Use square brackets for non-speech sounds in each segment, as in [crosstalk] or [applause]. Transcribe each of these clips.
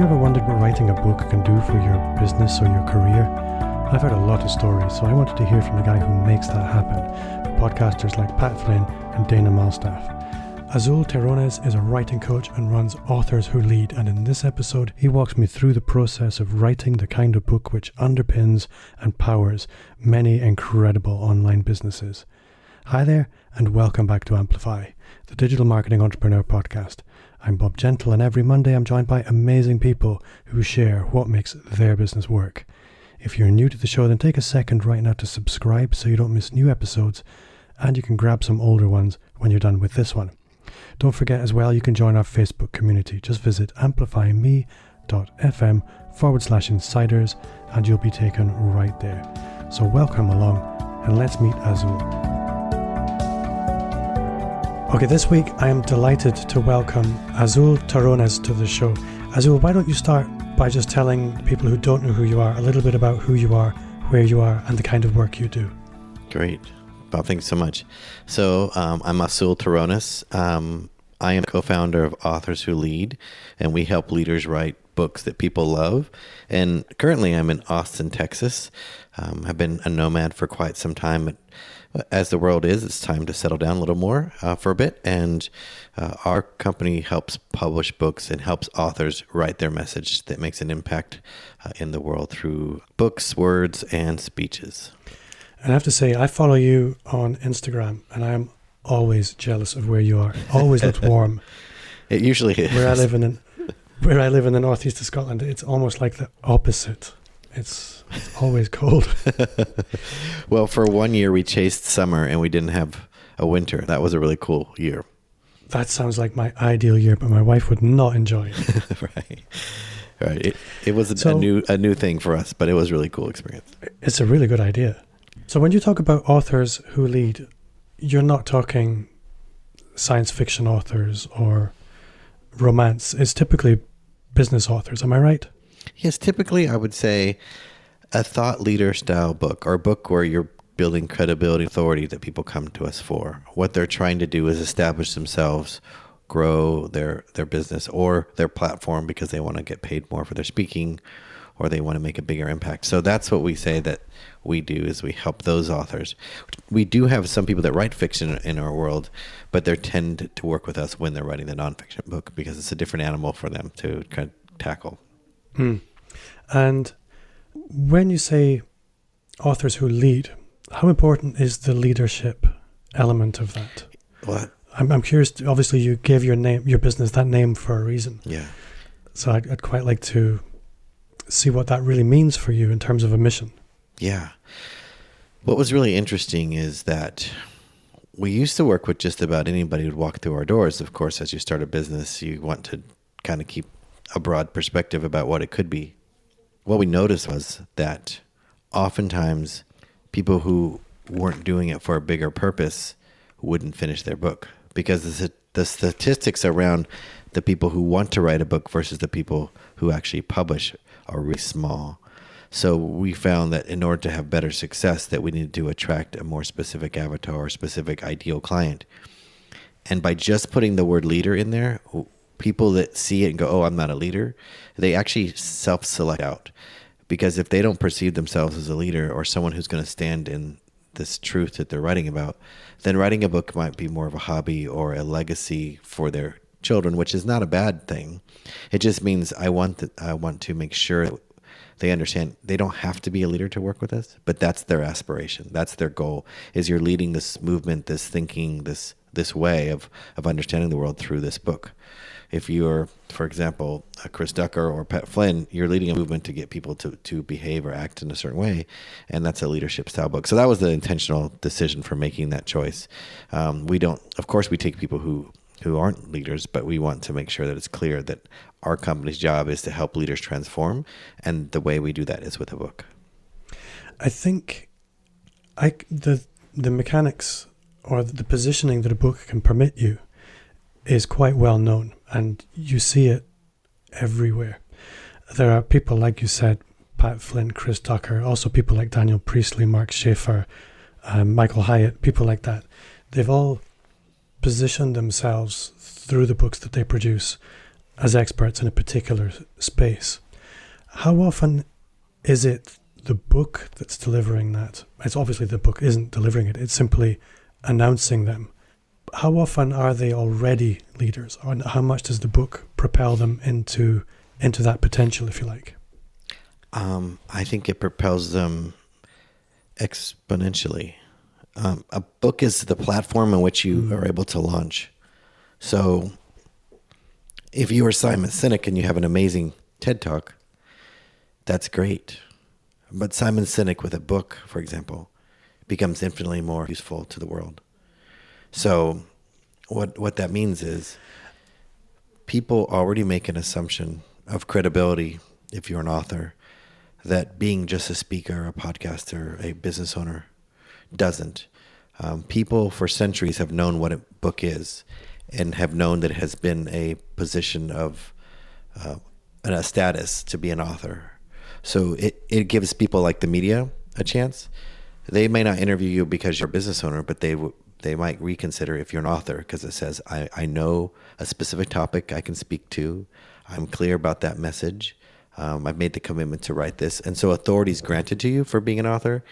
you ever wondered what writing a book can do for your business or your career? I've heard a lot of stories, so I wanted to hear from the guy who makes that happen, podcasters like Pat Flynn and Dana Malstaff. Azul Terronez is a writing coach and runs Authors Who Lead, and in this episode, he walks me through the process of writing the kind of book which underpins and powers many incredible online businesses. Hi there, and welcome back to Amplify, the digital marketing entrepreneur podcast. I'm Bob Gentle, and every Monday I'm joined by amazing people who share what makes their business work. If you're new to the show, then take a second right now to subscribe so you don't miss new episodes, and you can grab some older ones when you're done with this one. Don't forget as well, you can join our Facebook community. Just visit amplifyme.fm forward slash insiders and you'll be taken right there. So, welcome along and let's meet Azul. Okay, this week I am delighted to welcome Azul Terronez to the show. Azul, why don't you start by just telling people who don't know who you are a little bit about who you are, where you are, and the kind of work you do? Great. Bob, thanks so much. So um, I'm Azul Terronez. Um, I am co-founder of Authors Who Lead, and we help leaders write books that people love. And currently, I'm in Austin, Texas. Um, I've been a nomad for quite some time. But as the world is, it's time to settle down a little more uh, for a bit. And uh, our company helps publish books and helps authors write their message that makes an impact uh, in the world through books, words, and speeches. And I have to say, I follow you on Instagram, and I am always jealous of where you are. Always looks warm. [laughs] It usually is. Where I live in, where I live in the northeast of Scotland, it's almost like the opposite. It's, it's always cold. [laughs] well, for one year we chased summer and we didn't have a winter. That was a really cool year. That sounds like my ideal year, but my wife would not enjoy it. [laughs] right. Right. It, it was a, so, a new a new thing for us, but it was a really cool experience. It's a really good idea. So when you talk about authors who lead, you're not talking science fiction authors or romance. It's typically business authors. Am I right? Yes, typically I would say a thought leader style book or a book where you're building credibility authority that people come to us for. What they're trying to do is establish themselves, grow their their business or their platform because they want to get paid more for their speaking or they want to make a bigger impact. So that's what we say that we do is we help those authors. We do have some people that write fiction in our world, but they tend to work with us when they're writing the nonfiction book because it's a different animal for them to kind of tackle. Mm. And when you say authors who lead, how important is the leadership element of that? What? I'm, I'm curious. To, obviously, you gave your name, your business, that name for a reason. Yeah. So I'd, I'd quite like to see what that really means for you in terms of a mission. Yeah. What was really interesting is that we used to work with just about anybody who'd walk through our doors. Of course, as you start a business, you want to kind of keep a broad perspective about what it could be. What we noticed was that oftentimes people who weren't doing it for a bigger purpose wouldn't finish their book because the, the statistics around the people who want to write a book versus the people who actually publish are really small. So we found that in order to have better success, that we needed to attract a more specific avatar or specific ideal client. And by just putting the word leader in there, people that see it and go, "Oh, I'm not a leader," they actually self-select out because if they don't perceive themselves as a leader or someone who's going to stand in this truth that they're writing about, then writing a book might be more of a hobby or a legacy for their children, which is not a bad thing. It just means I want that I want to make sure that they understand they don't have to be a leader to work with us, but that's their aspiration. That's their goal. Is you're leading this movement, this thinking, this this way of of understanding the world through this book. If you're, for example, Chris Ducker or Pat Flynn, you're leading a movement to get people to, to behave or act in a certain way, and that's a leadership style book. So that was the intentional decision for making that choice. Um, we don't, of course, we take people who who aren't leaders, but we want to make sure that it's clear that our company's job is to help leaders transform, and the way we do that is with a book. I think I the the mechanics or the positioning that a book can permit you is quite well known, and you see it everywhere. There are people like you said, Pat Flynn, Chris Ducker, also people like Daniel Priestley, Mark Schaefer, um, Michael Hyatt, people like that. They've all position themselves through the books that they produce as experts in a particular space. How often is it the book that's delivering that? It's obviously the book isn't delivering it, it's simply announcing them. How often are they already leaders? Or how much does the book propel them into into that potential, if you like? Um, I think it propels them exponentially. Um, a book is the platform in which you mm. are able to launch. So, if you are Simon Sinek and you have an amazing TED Talk, that's great. But Simon Sinek with a book, for example, becomes infinitely more useful to the world. So, what what that means is people already make an assumption of credibility if you're an author that being just a speaker, a podcaster, a business owner doesn't. Um, people for centuries have known what a book is and have known that it has been a position of uh, a status to be an author. So it, it gives people like the media a chance. They may not interview you because you're a business owner, but they they might reconsider if you're an author because it says I, I know a specific topic I can speak to. I'm clear about that message. Um, I've made the commitment to write this, and so authority is granted to you for being an author.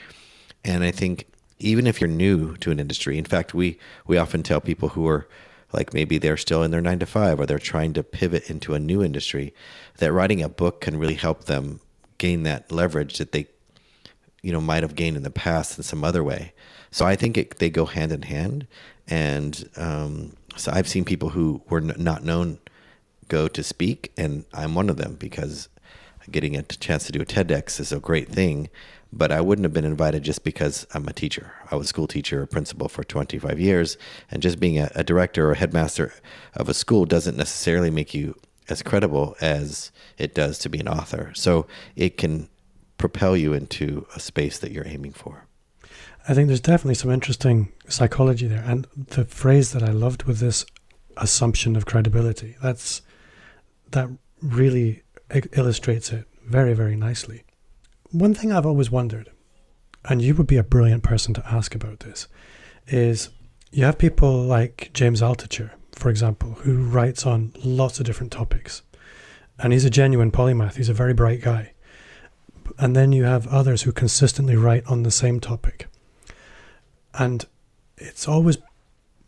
And I think even if you're new to an industry, in fact, we we often tell people who are like maybe they're still in their nine to five or they're trying to pivot into a new industry, that writing a book can really help them gain that leverage that they, you know, might have gained in the past in some other way. So I think it, they go hand in hand, and um, so I've seen people who were n- not known go to speak, and I'm one of them because getting a chance to do a TEDx is a great thing. But I wouldn't have been invited just because I'm a teacher. I was a school teacher, a principal for 25 years, and just being a, a director or headmaster of a school doesn't necessarily make you as credible as it does to be an author. So it can propel you into a space that you're aiming for. I think there's definitely some interesting psychology there. And the phrase that I loved with this assumption of credibility, that's that really illustrates it very, very nicely. One thing I've always wondered, and you would be a brilliant person to ask about this, is you have people like James Altucher, for example, who writes on lots of different topics. And he's a genuine polymath, he's a very bright guy. And then you have others who consistently write on the same topic. And it's always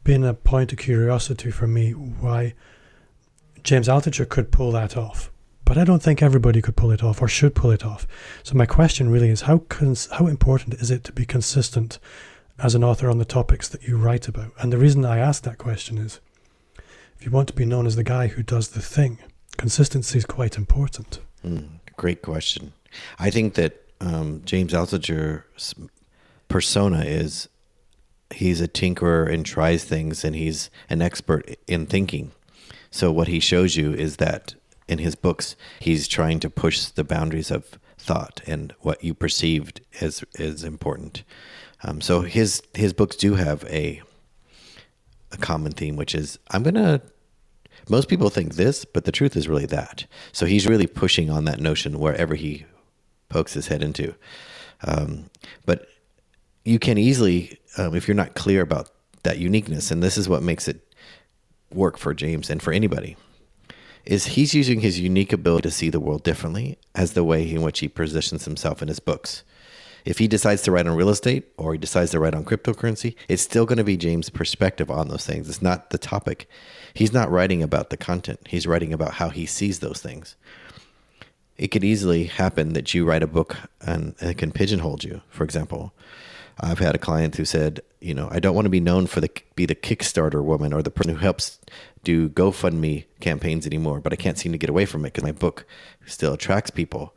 been a point of curiosity for me why James Altucher could pull that off. But I don't think everybody could pull it off or should pull it off. So my question really is how cons- how important is it to be consistent as an author on the topics that you write about? And the reason I ask that question is if you want to be known as the guy who does the thing, consistency is quite important. Mm, great question. I think that um, James Altucher's persona is he's a tinkerer and tries things, and he's an expert in thinking. So what he shows you is that in his books, he's trying to push the boundaries of thought and what you perceived as is important. Um, so his his books do have a a common theme, which is I'm gonna. Most people think this, but the truth is really that. So he's really pushing on that notion wherever he pokes his head into. Um, but you can easily, um, if you're not clear about that uniqueness, and this is what makes it work for James and for anybody, is he's using his unique ability to see the world differently as the way in which he positions himself in his books. If he decides to write on real estate or he decides to write on cryptocurrency, it's still going to be James' perspective on those things. It's not the topic. He's not writing about the content, he's writing about how he sees those things. It could easily happen that you write a book and it can pigeonhole you, for example. I've had a client who said, you know, I don't want to be known for the be the Kickstarter woman or the person who helps do GoFundMe campaigns anymore, but I can't seem to get away from it because my book still attracts people.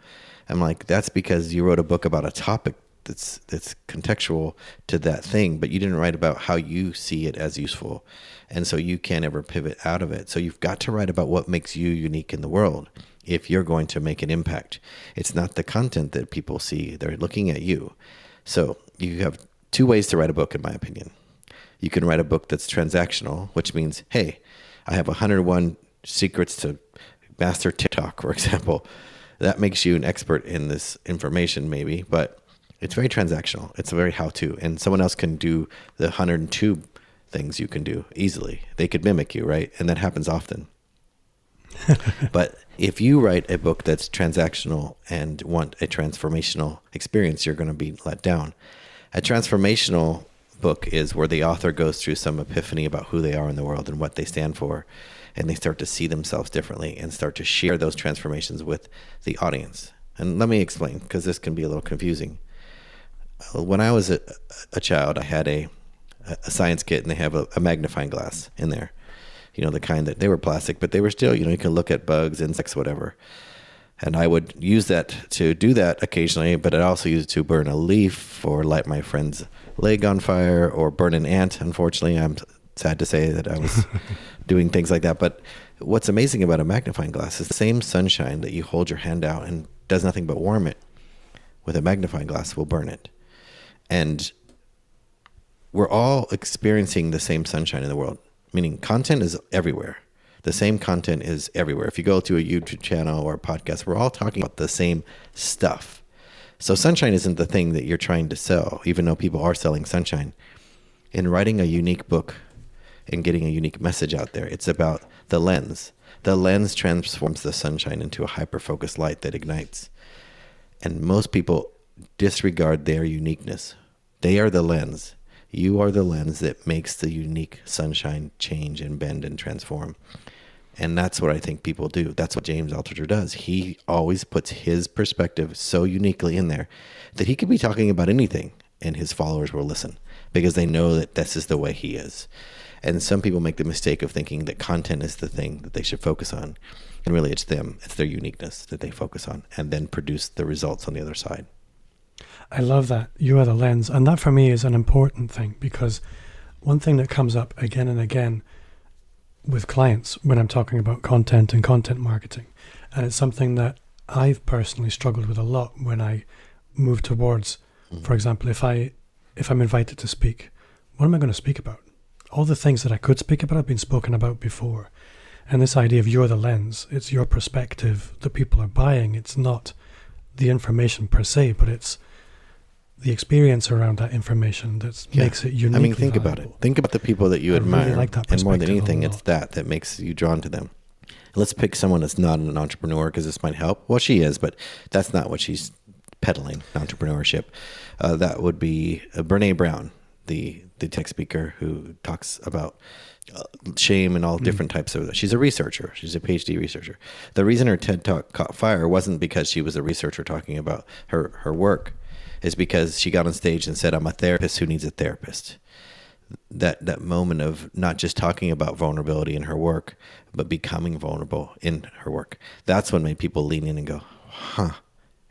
I'm like, that's because you wrote a book about a topic that's that's contextual to that thing, but you didn't write about how you see it as useful, and so you can't ever pivot out of it. So you've got to write about what makes you unique in the world if you're going to make an impact. It's not the content that people see; they're looking at you. So you have two ways to write a book, in my opinion. You can write a book that's transactional, which means, hey, I have 101 secrets to master TikTok, for [laughs] example. That makes you an expert in this information, maybe, but it's very transactional. It's a very how to, and someone else can do the 102 things you can do easily. They could mimic you, right? And that happens often. [laughs] but if you write a book that's transactional and want a transformational experience, you're going to be let down. A transformational book is where the author goes through some epiphany about who they are in the world and what they stand for, and they start to see themselves differently and start to share those transformations with the audience. And let me explain because this can be a little confusing. When I was a, a child, I had a, a science kit and they have a, a magnifying glass in there you know, the kind that they were plastic, but they were still, you know, you can look at bugs, insects, whatever. And I would use that to do that occasionally, but I'd also use it to burn a leaf or light my friend's leg on fire or burn an ant. Unfortunately, I'm sad to say that I was [laughs] doing things like that. But what's amazing about a magnifying glass is the same sunshine that you hold your hand out and does nothing but warm it with a magnifying glass will burn it. And we're all experiencing the same sunshine in the world meaning content is everywhere. The same content is everywhere. If you go to a YouTube channel or a podcast, we're all talking about the same stuff. So sunshine isn't the thing that you're trying to sell, even though people are selling sunshine. In writing a unique book and getting a unique message out there, it's about the lens. The lens transforms the sunshine into a hyper focused light that ignites. And most people disregard their uniqueness. They are the lens. You are the lens that makes the unique sunshine change and bend and transform. And that's what I think people do. That's what James Altucher does. He always puts his perspective so uniquely in there that he could be talking about anything and his followers will listen because they know that this is the way he is. And some people make the mistake of thinking that content is the thing that they should focus on. And really, it's them, it's their uniqueness that they focus on and then produce the results on the other side. I love that. You are the lens. And that for me is an important thing because one thing that comes up again and again with clients when I'm talking about content and content marketing, and it's something that I've personally struggled with a lot when I move towards, mm-hmm. for example, if I if I'm invited to speak, what am I going to speak about? All the things that I could speak about have been spoken about before. And this idea of you're the lens, it's your perspective that people are buying. It's not the information per se, but it's the experience around that information that yeah. makes it unique. I mean, think valuable. about it. Think about the people that you I admire, really like and more than anything, it's that that makes you drawn to them. Let's pick someone that's not an entrepreneur because this might help. Well, she is, but that's not what she's peddling. Entrepreneurship. Uh, that would be uh, Brene Brown, the the tech speaker who talks about shame and all mm. different types of. That. She's a researcher. She's a PhD researcher. The reason her TED talk caught fire wasn't because she was a researcher talking about her her work is because she got on stage and said, "I'm a therapist who needs a therapist." That that moment of not just talking about vulnerability in her work, but becoming vulnerable in her work. That's what made people lean in and go, "Huh,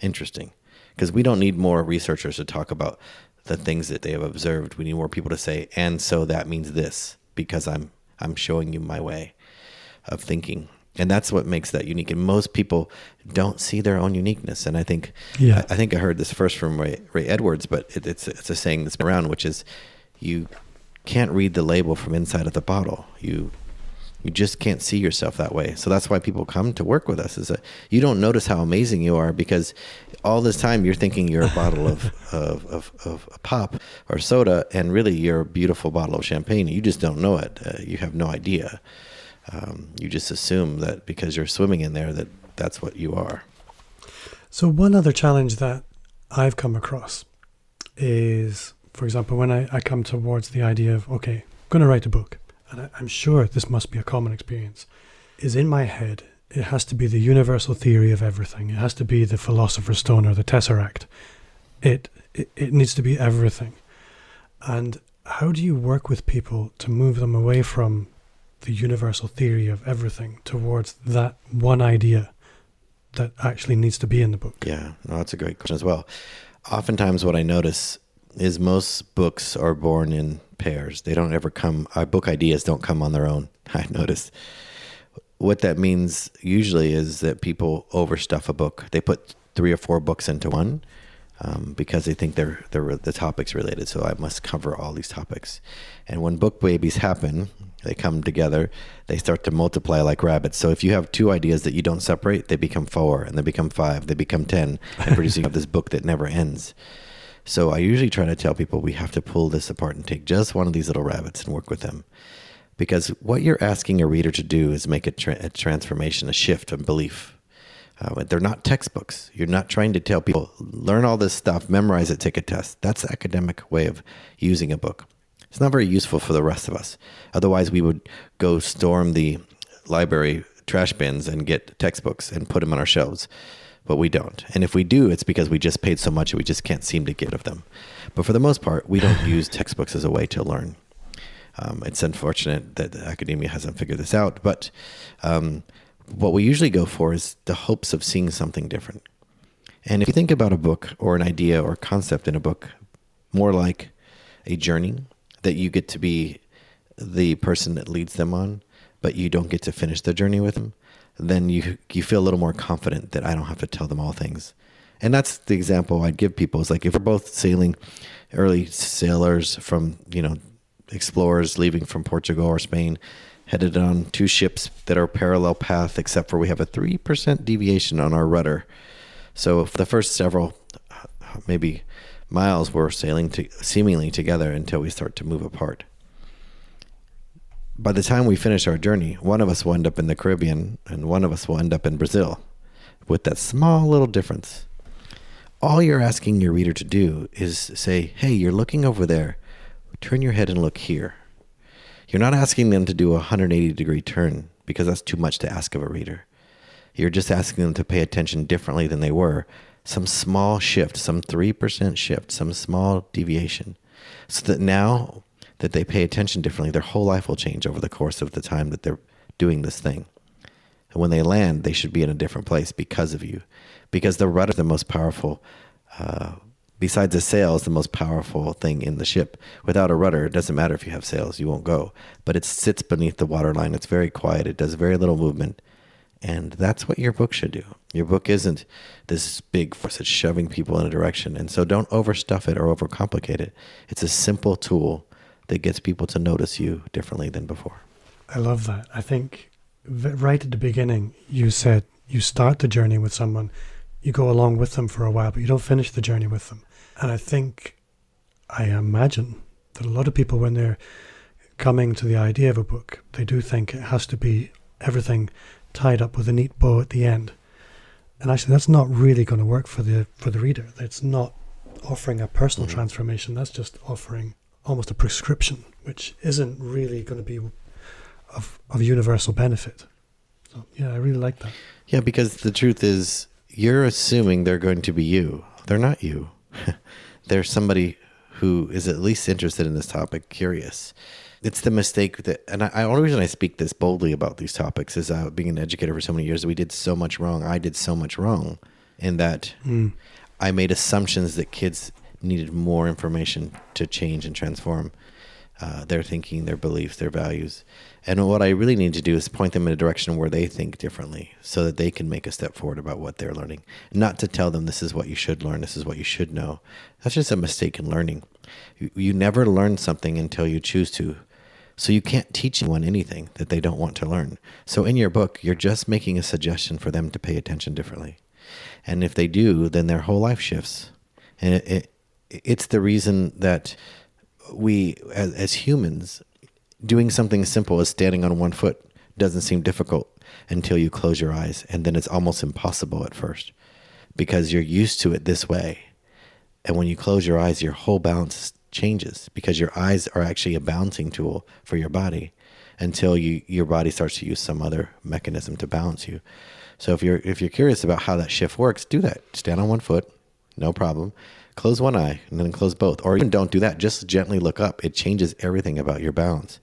interesting." Because we don't need more researchers to talk about the things that they have observed. We need more people to say, "And so that means this," because I'm I'm showing you my way of thinking and that's what makes that unique. And most people don't see their own uniqueness. And I think, yeah, I, I think I heard this first from Ray, Ray Edwards, but it, it's it's a saying that's been around, which is, you can't read the label from inside of the bottle. You you just can't see yourself that way. So that's why people come to work with us. Is that you don't notice how amazing you are because all this time you're thinking you're a [laughs] bottle of, of, of, of, pop or soda, and really you're a beautiful bottle of champagne. You just don't know it. Uh, you have no idea um, you just assume that because you're swimming in there that that's what you are. So one other challenge that I've come across is, for example, when I, I come towards the idea of okay, I'm going to write a book, and I, I'm sure this must be a common experience, is in my head it has to be the universal theory of everything. It has to be the philosopher's stone or the tesseract. It, it it needs to be everything. And how do you work with people to move them away from the universal theory of everything towards that one idea that actually needs to be in the book? Yeah, no, that's a great question as well. Oftentimes, what I notice is most books are born in pairs. They don't ever come, our book ideas don't come on their own. [laughs] I noticed. What that means usually is that people overstuff a book. They put three or four books into one um, because they think they're, they're the topics related. So I must cover all these topics. And when book babies happen, they come together, they start to multiply like rabbits. So if you have two ideas that you don't separate, they become four and they become five, they become 10, and producing this book that never ends. So I usually try to tell people we have to pull this apart and take just one of these little rabbits and work with them because what you're asking a reader to do is make a, tra- a transformation, a shift of belief. Uh, they're not textbooks. You're not trying to tell people learn all this stuff, memorize it, take a test. That's the academic way of using a book. It's not very useful for the rest of us. Otherwise, we would go storm the library trash bins and get textbooks and put them on our shelves. But we don't. And if we do, it's because we just paid so much and we just can't seem to get of them. But for the most part, we don't use [laughs] textbooks as a way to learn. Um, it's unfortunate that academia hasn't figured this out, but um, what we usually go for is the hopes of seeing something different. And if you think about a book or an idea or concept in a book, more like a journey that you get to be the person that leads them on, but you don't get to finish the journey with them, then you you feel a little more confident that I don't have to tell them all things. And that's the example I'd give people. Is like if we're both sailing, early sailors from you know explorers leaving from Portugal or Spain, headed on two ships that are parallel path, except for we have a three percent deviation on our rudder. So the first several, maybe miles, we're sailing to, seemingly together until we start to move apart by the time we finish our journey, one of us will end up in the Caribbean and one of us will end up in Brazil with that small little difference. All you're asking your reader to do is say, hey, you're looking over there. Turn your head and look here. You're not asking them to do a 180 degree turn because that's too much to ask of a reader. You're just asking them to pay attention differently than they were. Some small shift, some 3% shift, some small deviation. So that now that they pay attention differently, their whole life will change over the course of the time that they're doing this thing. And when they land, they should be in a different place because of you. Because the rudder is the most powerful, uh, besides the sail, is the most powerful thing in the ship. Without a rudder, it doesn't matter if you have sails, you won't go. But it sits beneath the waterline. It's very quiet, it does very little movement. And that's what your book should do. Your book isn't this big force that's shoving people in a direction. And so don't overstuff it or overcomplicate it. It's a simple tool that gets people to notice you differently than before. I love that. I think right at the beginning, you said you start the journey with someone, you go along with them for a while, but you don't finish the journey with them. And I think, I imagine that a lot of people, when they're coming to the idea of a book, they do think it has to be everything tied up with a neat bow at the end. And actually, that's not really going to work for the for the reader. It's not offering a personal mm-hmm. transformation. That's just offering almost a prescription, which isn't really going to be of, of universal benefit. So, yeah, I really like that. Yeah, because the truth is, you're assuming they're going to be you. They're not you. [laughs] they're somebody who is at least interested in this topic, curious. It's the mistake that, and I, I only reason I speak this boldly about these topics is uh, being an educator for so many years. We did so much wrong. I did so much wrong in that mm. I made assumptions that kids needed more information to change and transform uh, their thinking, their beliefs, their values. And what I really need to do is point them in a direction where they think differently so that they can make a step forward about what they're learning. Not to tell them this is what you should learn, this is what you should know. That's just a mistake in learning. You, you never learn something until you choose to. So you can't teach anyone anything that they don't want to learn. So in your book, you're just making a suggestion for them to pay attention differently. And if they do, then their whole life shifts. And it, it, it's the reason that we, as, as humans, doing something simple as standing on one foot doesn't seem difficult until you close your eyes. And then it's almost impossible at first because you're used to it this way. And when you close your eyes, your whole balance changes because your eyes are actually a balancing tool for your body until you, your body starts to use some other mechanism to balance you. So if you're if you're curious about how that shift works, do that. Stand on one foot, no problem close one eye and then close both. Or even don't do that. Just gently look up. It changes everything about your balance.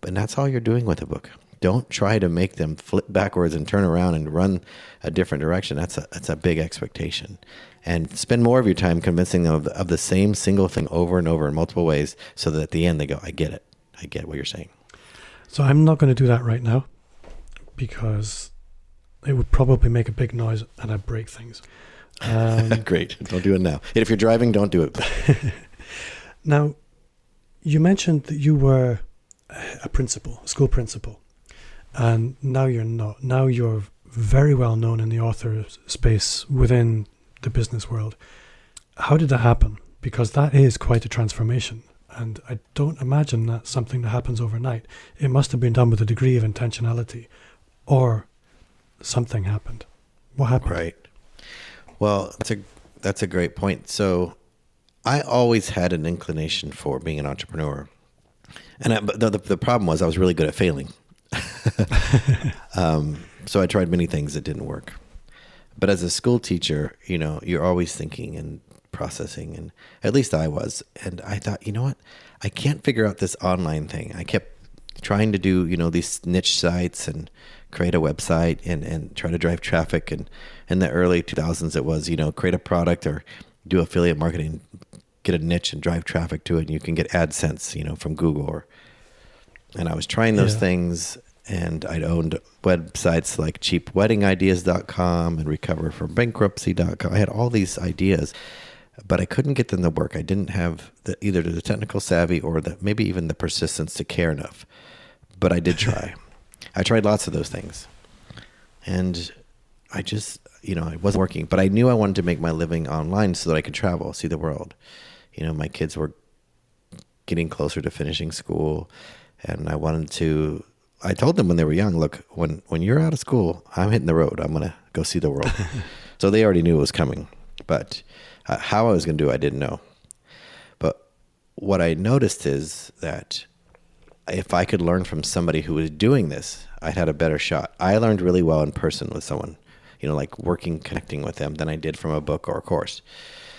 But that's all you're doing with a book. Don't try to make them flip backwards and turn around and run a different direction. That's a, that's a big expectation. And spend more of your time convincing them of, of the same single thing over and over in multiple ways so that at the end they go, I get it. I get what you're saying. So I'm not going to do that right now because it would probably make a big noise and I'd break things. Um, [laughs] Great. Don't do it now. If you're driving, don't do it. [laughs] now, you mentioned that you were a principal, a school principal, and now you're not. Now you're very well known in the author space within the business world. How did that happen? Because that is quite a transformation. And I don't imagine that's something that happens overnight. It must have been done with a degree of intentionality, or something happened. What happened? Right. Well, that's a that's a great point. So, I always had an inclination for being an entrepreneur, and I, the, the the problem was I was really good at failing. [laughs] um, so I tried many things that didn't work. But as a school teacher, you know, you're always thinking and processing, and at least I was. And I thought, you know what? I can't figure out this online thing. I kept trying to do, you know, these niche sites and create a website and, and try to drive traffic. And in the early 2000s, it was, you know, create a product or do affiliate marketing, get a niche and drive traffic to it. And you can get AdSense, you know, from Google. Or, and I was trying those Yeah. things and I'd owned websites like cheapweddingideas.com and recoverfrombankruptcy.com. I had all these ideas, but I couldn't get them to work. I didn't have the, either the technical savvy or the maybe even the persistence to care enough. But I did try. [laughs] I tried lots of those things. And I just, you know, I wasn't working, but I knew I wanted to make my living online so that I could travel, see the world. You know, my kids were getting closer to finishing school and I wanted to I told them when they were young, look, when when you're out of school, I'm hitting the road. I'm going to go see the world. [laughs] so they already knew it was coming. But uh, how I was going to do it, I didn't know. But what I noticed is that if I could learn from somebody who was doing this, I'd had a better shot. I learned really well in person with someone, you know, like working, connecting with them than I did from a book or a course.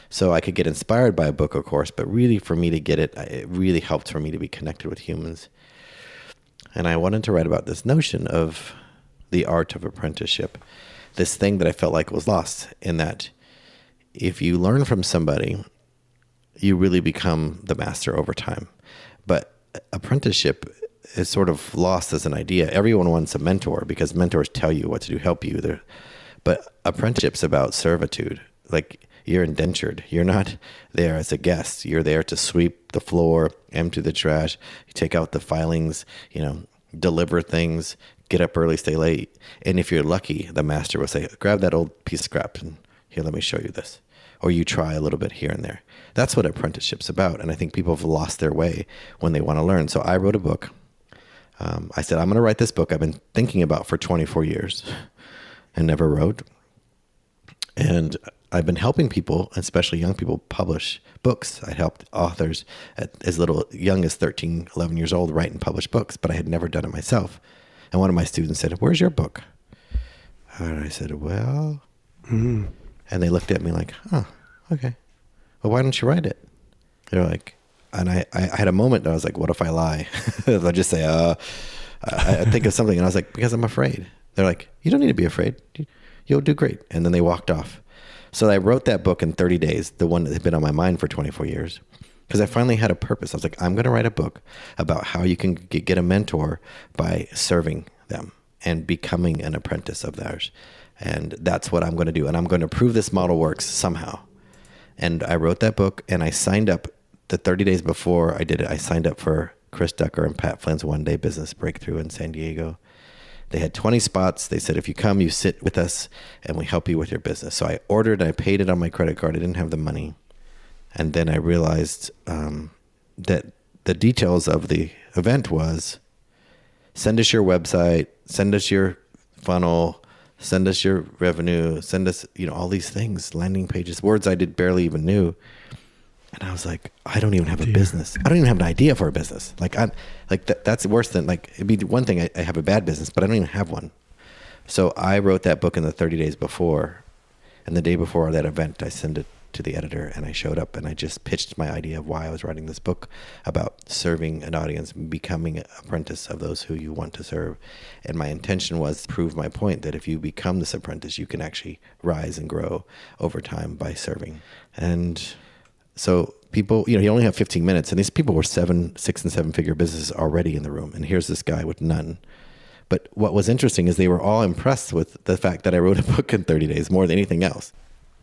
So I could get inspired by a book or course, but really for me to get it, it really helped for me to be connected with humans. And I wanted to write about this notion of the art of apprenticeship, this thing that I felt like was lost in that if you learn from somebody, you really become the master over time. But apprenticeship is sort of lost as an idea. Everyone wants a mentor because mentors tell you what to do, help you. They're, but apprenticeship's about servitude. Like you're indentured. You're not there as a guest. You're there to sweep the floor, empty the trash, take out the filings, you know, deliver things, get up early, stay late. And if you're lucky, the master will say, grab that old piece of scrap and here, let me show you this. Or you try a little bit here and there. That's what apprenticeship's about. And I think people have lost their way when they want to learn. So I wrote a book. Um, I said, I'm going to write this book I've been thinking about for 24 years [laughs] and never wrote. And I've been helping people, especially young people, publish books. I helped authors as little young as 13, 11 years old write and publish books, but I had never done it myself. And one of my students said, Where's your book? And I said, Well, Mm. and they looked at me like, Huh, okay. Well, why don't you write it? They're like, and I, I had a moment. That I was like, What if I lie? [laughs] I'll just say, uh, I, I think of something, and I was like, Because I'm afraid. They're like, You don't need to be afraid. You'll do great. And then they walked off. So I wrote that book in 30 days, the one that had been on my mind for 24 years, because I finally had a purpose. I was like, I'm going to write a book about how you can get, a mentor by serving them and becoming an apprentice of theirs. And that's what I'm going to do. And I'm going to prove this model works somehow. And I wrote that book and I signed up the 30 days before I did it. I signed up for Chris Ducker and Pat Flynn's one day business breakthrough in San Diego. They had 20 spots. They said, if you come, you sit with us and we help you with your business. So I ordered I paid it on my credit card. I didn't have the money. And then I realized um, that the details of the event was send us your website, send us your funnel, send us your revenue, send us, you know, all these things, landing pages, words I did barely even knew. And I was like, I don't even have a Dear. business. I don't even have an idea for a business. Like I'm like that, that's worse than like it'd be one thing I, I have a bad business, but I don't even have one. So I wrote that book in the 30 days before, and the day before that event, I sent it to the editor, and I showed up and I just pitched my idea of why I was writing this book about serving an audience, becoming an apprentice of those who you want to serve. And my intention was to prove my point that if you become this apprentice, you can actually rise and grow over time by serving. And so people, you know, you only have 15 minutes, and these people were seven, six, and seven figure businesses already in the room, and here's this guy with none. But what was interesting is they were all impressed with the fact that I wrote a [laughs] book in 30 days more than anything else,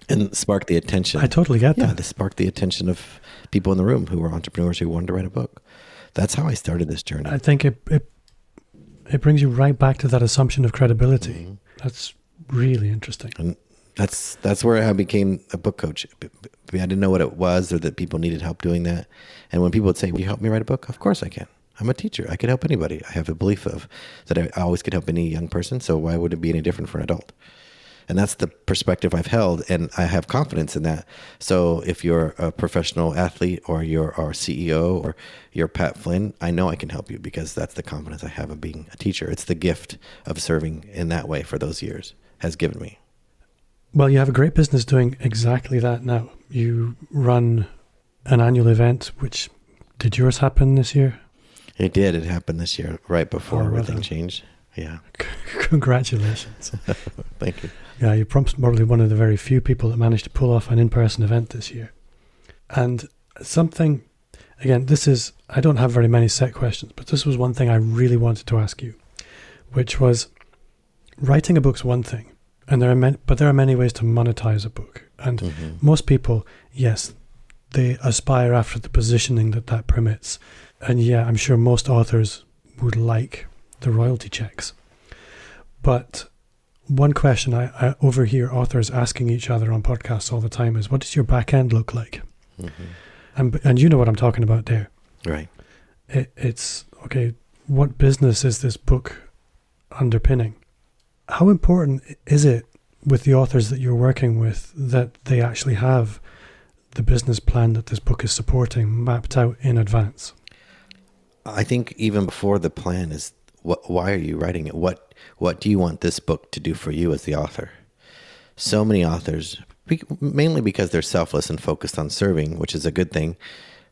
and sparked the attention. I totally get yeah, that. this sparked the attention of people in the room who were entrepreneurs who wanted to write a book. That's how I started this journey. I think it, it it brings you right back to that assumption of credibility. Mhm. That's really interesting. And That's that's where I became a book coach. I didn't know what it was or that people needed help doing that. And when people would say, "Will you help me write a book?" Of course I can. I'm a teacher. I could help anybody. I have a belief of that I always could help any young person. So why would it be any different for an adult? And that's the perspective I've held, and I have confidence in that. So if you're a professional athlete, or you're our CEO, or you're Pat Flynn, I know I can help you because that's the confidence I have of being a teacher. It's the gift of serving in that way for those years has given me. Well, you have a great business doing exactly that now. You run an annual event, which did yours happen this year? It did. It happened this year, right before Oh, well everything done. changed. Yeah. [laughs] Congratulations. [laughs] Thank you. Yeah, you're probably one of the very few people that managed to pull off an in person event this year. And something, again, this is, I don't have very many set questions, but this was one thing I really wanted to ask you, which was writing a book's one thing, and there are many, but there are many ways to monetize a book. And Mhm. most people, yes, they aspire after the positioning that that permits. And yeah, I'm sure most authors would like the royalty checks. But one question I, I overhear authors asking each other on podcasts all the time is, "What does your back end look like?" Mhm. And and you know what I'm talking about there. Right. It, it's okay. What business is this book underpinning? How important is it with the authors that you're working with that they actually have the business plan that this book is supporting mapped out in advance? I think even before the plan is what why are you writing it? What what do you want this book to do for you as the author? So many authors mainly because they're selfless and focused on serving, which is a good thing.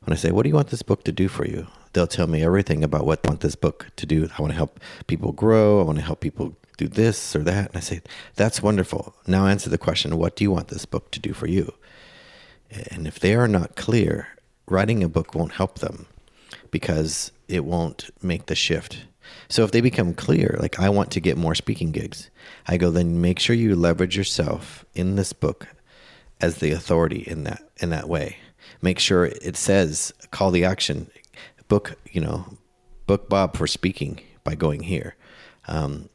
When I say, "What do you want this book to do for you?" They'll tell me everything about what I want this book to do. I want to help people grow. I want to help people do this or that. And I say, "That's wonderful." Now answer the question, "What do you want this book to do for you?" And if they are not clear, writing a book won't help them because it won't make the shift. So if they become clear, like I want to get more speaking gigs, I go then make sure you leverage yourself in this book as the authority in that in that way. Make sure it says call the action, book you know, book Bob for speaking by going here. Um,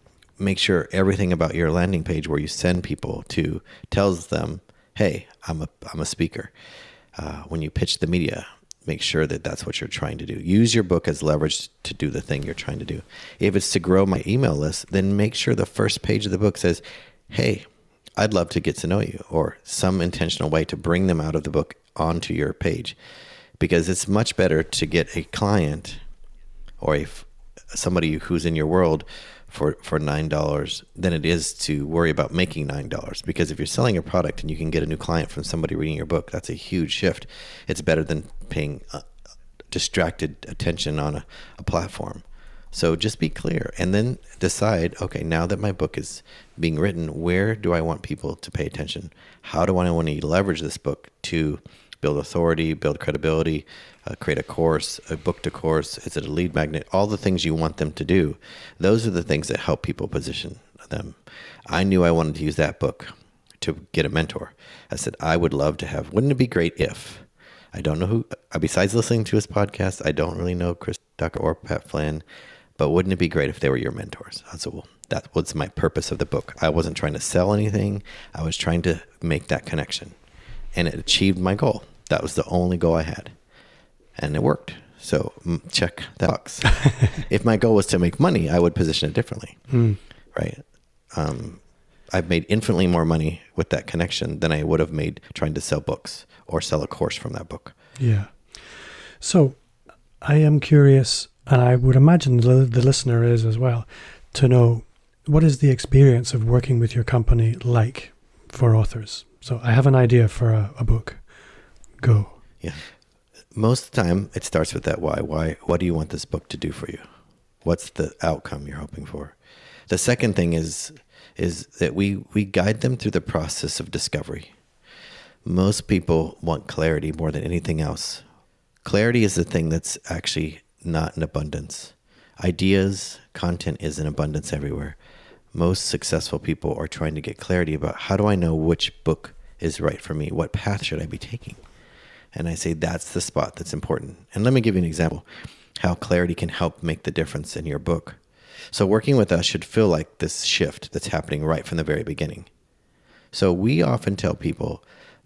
make sure everything about your landing page where you send people to tells them, hey, I'm a I'm a speaker. Uh, when you pitch the media, make sure that that's what you're trying to do. Use your book as leverage to do the thing you're trying to do. If it's to grow my email list, then make sure the first page of the book says, "Hey, I'd love to get to know you," or some intentional way to bring them out of the book onto your page, because it's much better to get a client or a, somebody who's in your world for for nine dollars than it is to worry about making nine dollars. Because if you're selling a product and you can get a new client from somebody reading your book, that's a huge shift. It's better than paying uh, distracted attention on a, a platform. So just be clear and then decide okay, now that my book is being written, where do I want people to pay attention? How do I want to leverage this book to build authority, build credibility, uh, create a course, a book to course? Is it a lead magnet? All the things you want them to do. Those are the things that help people position them. I knew I wanted to use that book to get a mentor. I said, I would love to have, wouldn't it be great if? I don't know who, uh, besides listening to his podcast, I don't really know Chris Ducker or Pat Flynn, but wouldn't it be great if they were your mentors? I said, well, that was my purpose of the book. I wasn't trying to sell anything, I was trying to make that connection. And it achieved my goal. That was the only goal I had. And it worked. So mm, check that box. [laughs] if my goal was to make money, I would position it differently. Right. Um, I've made infinitely more money with that connection than I would have made trying to sell books or sell a course from that book. Yeah. So I am curious, and I would imagine the, the listener is as well, to know what is the experience of working with your company like for authors? So I have an idea for a, a book. Go. Yeah. Most of the time, it starts with that why. Why? What do you want this book to do for you? What's the outcome you're hoping for? The second thing is is that we we guide them through the process of discovery. Most people want clarity more than anything else. Clarity is the thing that's actually not in abundance. Ideas, content is in abundance everywhere. Most successful people are trying to get clarity about how do I know which book is right for me? What path should I be taking? And I say that's the spot that's important. And let me give you an example how clarity can help make the difference in your book. So, working with us should feel like this shift that's happening right from the very beginning. So we often tell people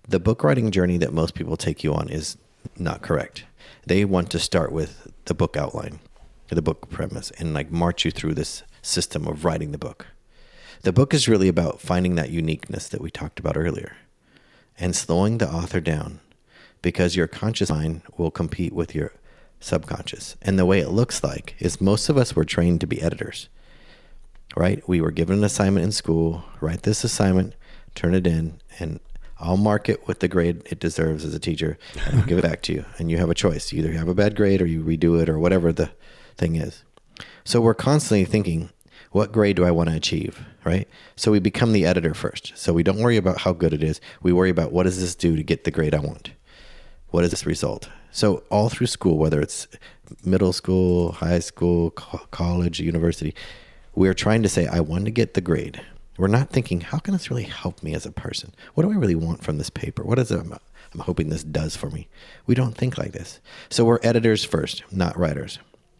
the book writing journey that most people take you on is not correct. They want to start with the book outline, the book premise, and like march you through this system of writing the book. The book is really about finding that uniqueness that we talked about earlier and slowing the author down because your conscious mind will compete with your subconscious. And the way it looks like is most of us were trained to be editors, right? We were given an assignment in school, write this assignment, turn it in, and I'll mark it with the grade it deserves as a teacher and I'll give it back to you. And you have a choice. You either have a bad grade or you redo it or whatever the thing is. So we're constantly thinking, what grade do I want to achieve? Right? So we become the editor first. So we don't worry about how good it is. We worry about what does this do to get the grade I want? What is this result? So all through school, whether it's middle school, high school, co- college, university, we're trying to say, I want to get the grade. We're not thinking, how can this really help me as a person? What do I really want from this paper? What is it I'm, I'm hoping this does for me? We don't think like this. So we're editors first, not writers.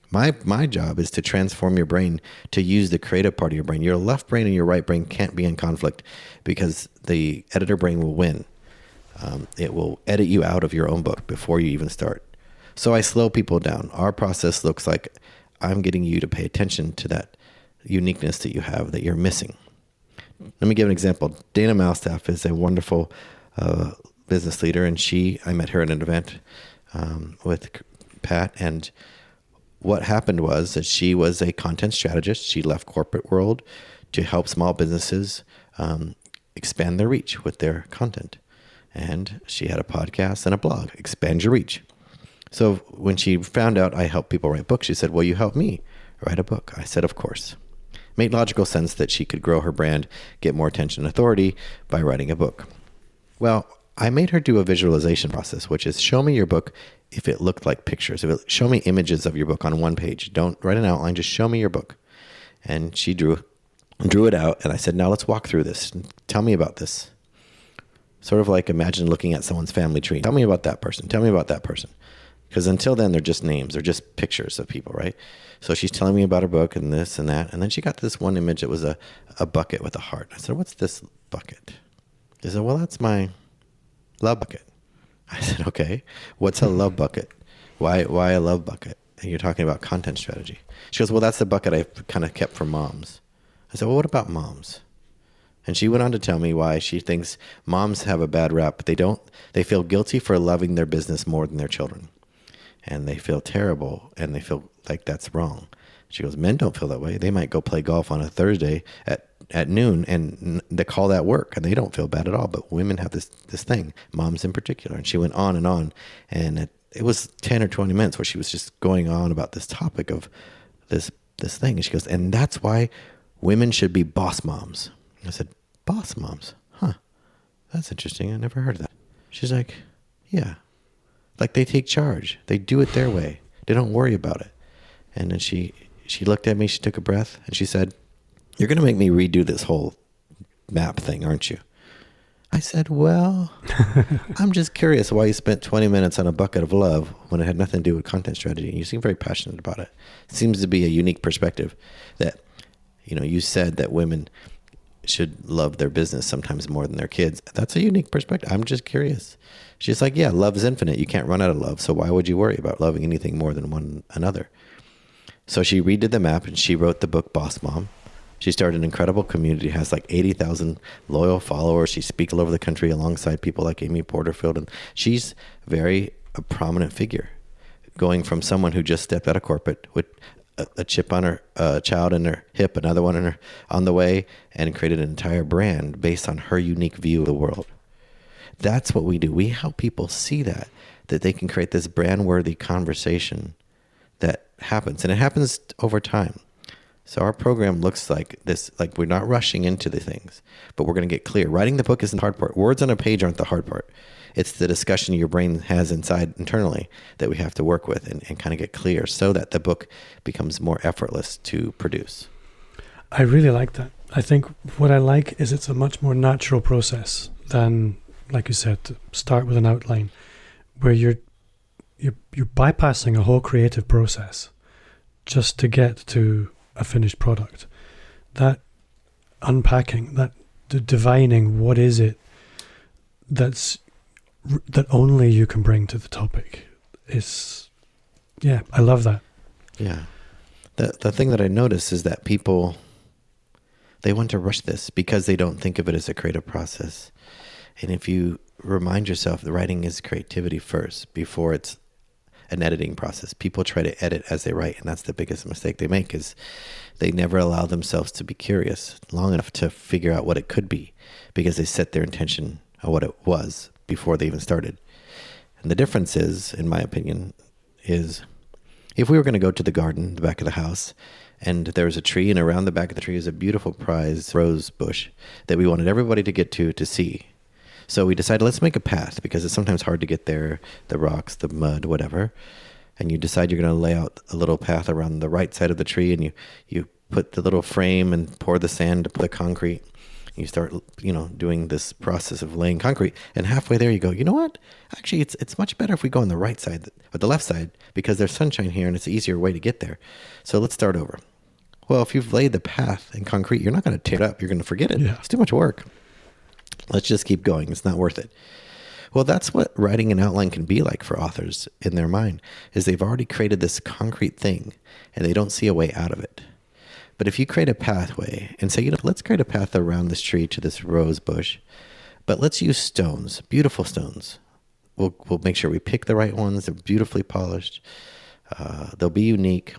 My my job is to transform your brain to use the creative part of your brain. Your left brain and your right brain can't be in conflict because the editor brain will win. Um, it will edit you out of your own book before you even start. So I slow people down. Our process looks like I'm getting you to pay attention to that uniqueness that you have that you're missing. Let me give an example. Dana Malstaff is a wonderful uh, business leader, and she I met her at an event um, with Pat, and what happened was that she was a content strategist. She left corporate world to help small businesses um, expand their reach with their content, and she had a podcast and a blog. Expand your reach. So when she found out I help people write books, she said, "Well, you help me write a book." I said, "Of course." made logical sense that she could grow her brand, get more attention and authority by writing a book. Well, I made her do a visualization process, which is show me your book if it looked like pictures. If it, show me images of your book on one page. Don't write an outline, just show me your book. And she drew drew it out and I said, "Now let's walk through this. Tell me about this." Sort of like imagine looking at someone's family tree. Tell me about that person. Tell me about that person. Because until then, they're just names. They're just pictures of people, right? So she's telling me about her book and this and that. And then she got this one image. It was a, a bucket with a heart. I said, What's this bucket? She said, Well, that's my love bucket. [laughs] I said, Okay. What's a love bucket? Why, why a love bucket? And you're talking about content strategy. She goes, Well, that's the bucket I kind of kept for moms. I said, Well, what about moms? And she went on to tell me why she thinks moms have a bad rap. They don't, they feel guilty for loving their business more than their children and they feel terrible and they feel like that's wrong. She goes, men don't feel that way. They might go play golf on a Thursday at, at noon and they call that work and they don't feel bad at all. But women have this, this thing, moms in particular. And she went on and on. And it, it was 10 or 20 minutes where she was just going on about this topic of this, this thing. And she goes, and that's why women should be boss moms. I said, boss moms? Huh. That's interesting. I never heard of that. She's like, yeah, like they take charge. They do it their way. They don't worry about it. And then she she looked at me, she took a breath, and she said, You're gonna make me redo this whole map thing, aren't you? I said, Well, [laughs] I'm just curious why you spent 20 minutes on a bucket of love when it had nothing to do with content strategy. You seem very passionate about it. It seems to be a unique perspective that, you know, you said that women should love their business sometimes more than their kids. That's a unique perspective. I'm just curious. She's like, yeah, love is infinite. You can't run out of love. So why would you worry about loving anything more than one another? So she redid the map and she wrote the book Boss Mom. She started an incredible community, has like 80,000 loyal followers. She speaks all over the country alongside people like Amy Porterfield. And she's very a prominent figure, going from someone who just stepped out of corporate with a, a chip on her uh, child in her hip, another one in her on the way, and created an entire brand based on her unique view of the world. That's what we do. We help people see that, that they can create this brand worthy conversation that happens. And it happens over time. So our program looks like this like we're not rushing into the things, but we're going to get clear. Writing the book isn't the hard part. Words on a page aren't the hard part. It's the discussion your brain has inside internally that we have to work with and, and kind of get clear so that the book becomes more effortless to produce. I really like that. I think what I like is it's a much more natural process than like you said, start with an outline where you're you're you're bypassing a whole creative process just to get to a finished product. That unpacking, that divining what is it that's that only you can bring to the topic is yeah i love that Yeah. The the thing that I notice is that people they want to rush this because they don't think of it as a creative process. And if you remind yourself that writing is creativity first before it's an editing process. People try to edit as they write and that's the biggest mistake they make is they never allow themselves to be curious long enough to figure out what it could be because they set their intention on what it was before they even started. And the difference is, in my opinion, is if we were going to go to the garden, the back of the house, and there was a tree, and around the back of the tree is a beautiful prize rose bush that we wanted everybody to get to to see. So we decided let's make a path because it's sometimes hard to get there, the rocks, the mud, whatever. And you decide you're going to lay out a little path around the right side of the tree, and you you put the little frame and pour the sand to put the concrete. You start, you know, doing this process of laying concrete, and halfway there you go. You know what? Actually, it's it's much better if we go on the right side or the left side because there's sunshine here and it's an easier way to get there. So let's start over. Well, if you've laid the path in concrete, you're not going to tear it up. You're going to forget it. Yeah. It's too much work. Let's just keep going. It's not worth it. Well, that's what writing an outline can be like for authors in their mind is they've already created this concrete thing and they don't see a way out of it. But if you create a pathway and say, you know, let's create a path around this tree to this rose bush, but let's use stones, beautiful stones. We'll, we'll make sure we pick the right ones. They're beautifully polished. Uh, they'll be unique.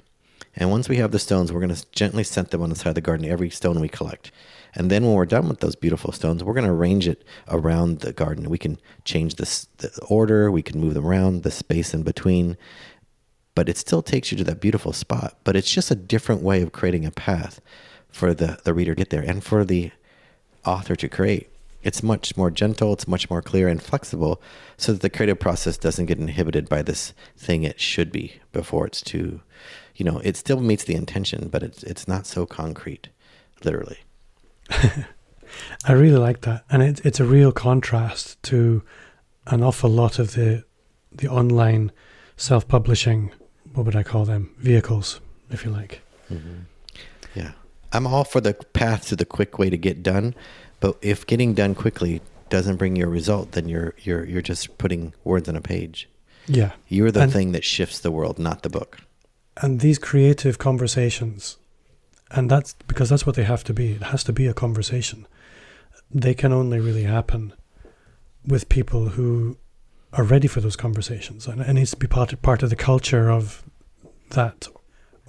And once we have the stones, we're going to gently set them on the side of the garden, every stone we collect. And then when we're done with those beautiful stones, we're going to arrange it around the garden. We can change this, the order, we can move them around, the space in between. But it still takes you to that beautiful spot. But it's just a different way of creating a path for the, the reader to get there and for the author to create. It's much more gentle, it's much more clear and flexible so that the creative process doesn't get inhibited by this thing it should be before it's too, you know, it still meets the intention, but it's, it's not so concrete, literally. [laughs] I really like that, and it, it's a real contrast to an awful lot of the the online self-publishing. What would I call them? Vehicles, if you like. Mm-hmm. Yeah. I'm all for the path to the quick way to get done, but if getting done quickly doesn't bring you a result, then you're you're you're just putting words on a page. Yeah, You're the And- thing that shifts the world, not the book. and these creative conversations, and that's because that's what they have to be. It has to be a conversation. They can only really happen with people who are ready for those conversations, and it needs to be part part of the culture of that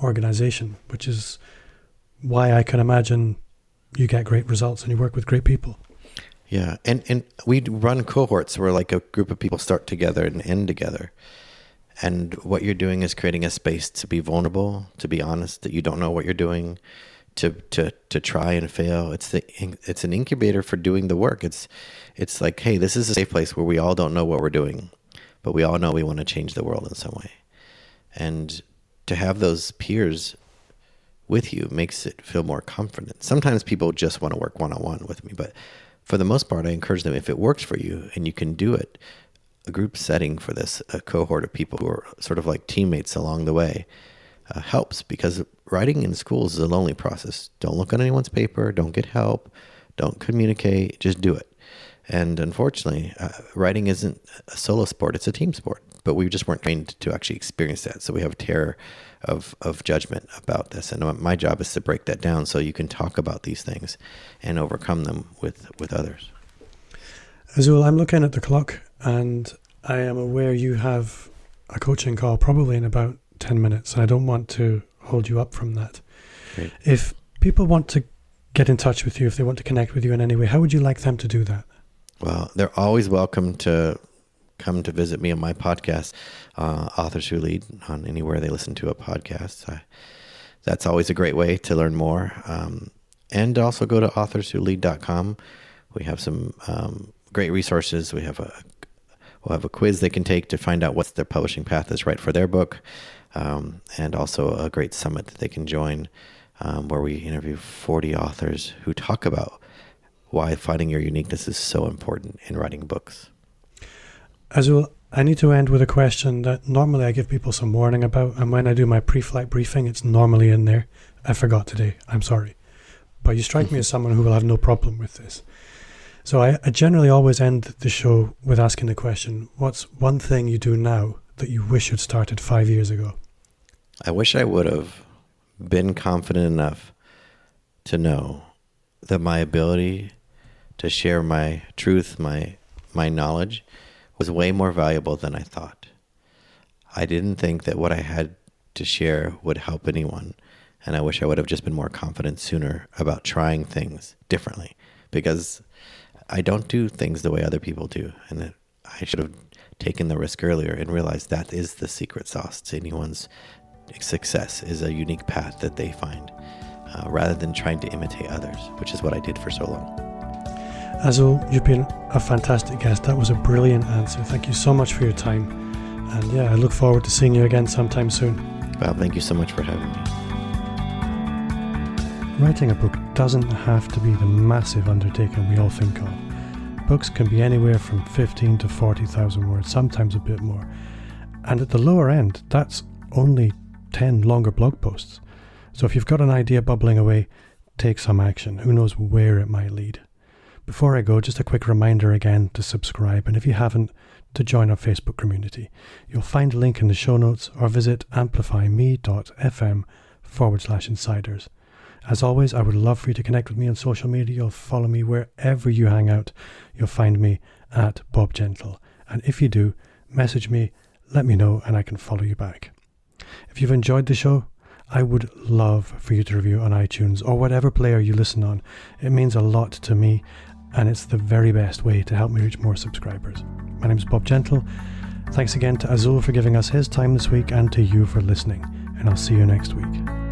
organization, which is why I can imagine you get great results and you work with great people. Yeah, and and we run cohorts where like a group of people start together and end together. And what you're doing is creating a space to be vulnerable, to be honest that you don't know what you're doing, to to to try and fail. It's the it's an incubator for doing the work. It's it's like, hey, this is a safe place where we all don't know what we're doing, but we all know we want to change the world in some way. And to have those peers with you makes it feel more confident. Sometimes people just want to work one on one with me, but for the most part, I encourage them if it works for you and you can do it, a group setting for this, a cohort of people who are sort of like teammates along the way, uh, helps because writing in schools is a lonely process. Don't look at anyone's paper, don't get help, don't communicate, just do it. And unfortunately, uh, writing isn't a solo sport; it's a team sport. But we just weren't trained to actually experience that, so we have terror of of judgment about this. And my job is to break that down so you can talk about these things and overcome them with with others. Azul, I'm looking at the clock and I am aware you have a coaching call probably in about 10 minutes. And I don't want to hold you up from that. Great. If people want to get in touch with you, if they want to connect with you in any way, how would you like them to do that? Well, they're always welcome to come to visit me on my podcast, uh, Authors Who Lead, on anywhere they listen to a podcast. I, that's always a great way to learn more. Um, and also go to authorswholead.com. We have some um, great resources. We have a we'll have a quiz they can take to find out what their publishing path is right for their book, um, and also a great summit that they can join, um, where we interview 40 authors who talk about why finding your uniqueness is so important in writing books. Azul, I need to end with a question that normally I give people some warning about. And when I do my pre flight briefing, it's normally in there. I forgot today. I'm sorry. but you strike me as [laughs] someone who will have no problem with this. So I, I generally always end the show with asking the question what's one thing you do now that you wish you'd started five years ago? I wish I would have been confident enough to know that my ability to share my truth, my my knowledge was way more valuable than I thought. I didn't think that what I had to share would help anyone, and I wish I would have just been more confident sooner about trying things differently because I don't do things the way other people do, and I should have taken the risk earlier and realized that is the secret sauce to anyone's success is a unique path that they find uh, rather than trying to imitate others, which is what I did for so long. Azul, you've been a fantastic guest. That was a brilliant answer. Thank you so much for your time. And yeah, I look forward to seeing you again sometime soon. Well, thank you so much for having me. Writing a book doesn't have to be the massive undertaking we all think of. Books can be anywhere from 15 to 40,000 words, sometimes a bit more. And at the lower end, that's only 10 longer blog posts. So if you've got an idea bubbling away, take some action. Who knows where it might lead. Before I go, just a quick reminder again to subscribe, and if you haven't, to join our Facebook community. You'll find a link in the show notes or visit amplifyme.fm forward slash insiders. As always, I would love for you to connect with me on social media. You'll follow me wherever you hang out. You'll find me at Bob Gentle. And if you do, message me, let me know, and I can follow you back. If you've enjoyed the show, I would love for you to review on iTunes or whatever player you listen on. It means a lot to me and it's the very best way to help me reach more subscribers. My name is Bob Gentle. Thanks again to Azul for giving us his time this week and to you for listening, and I'll see you next week.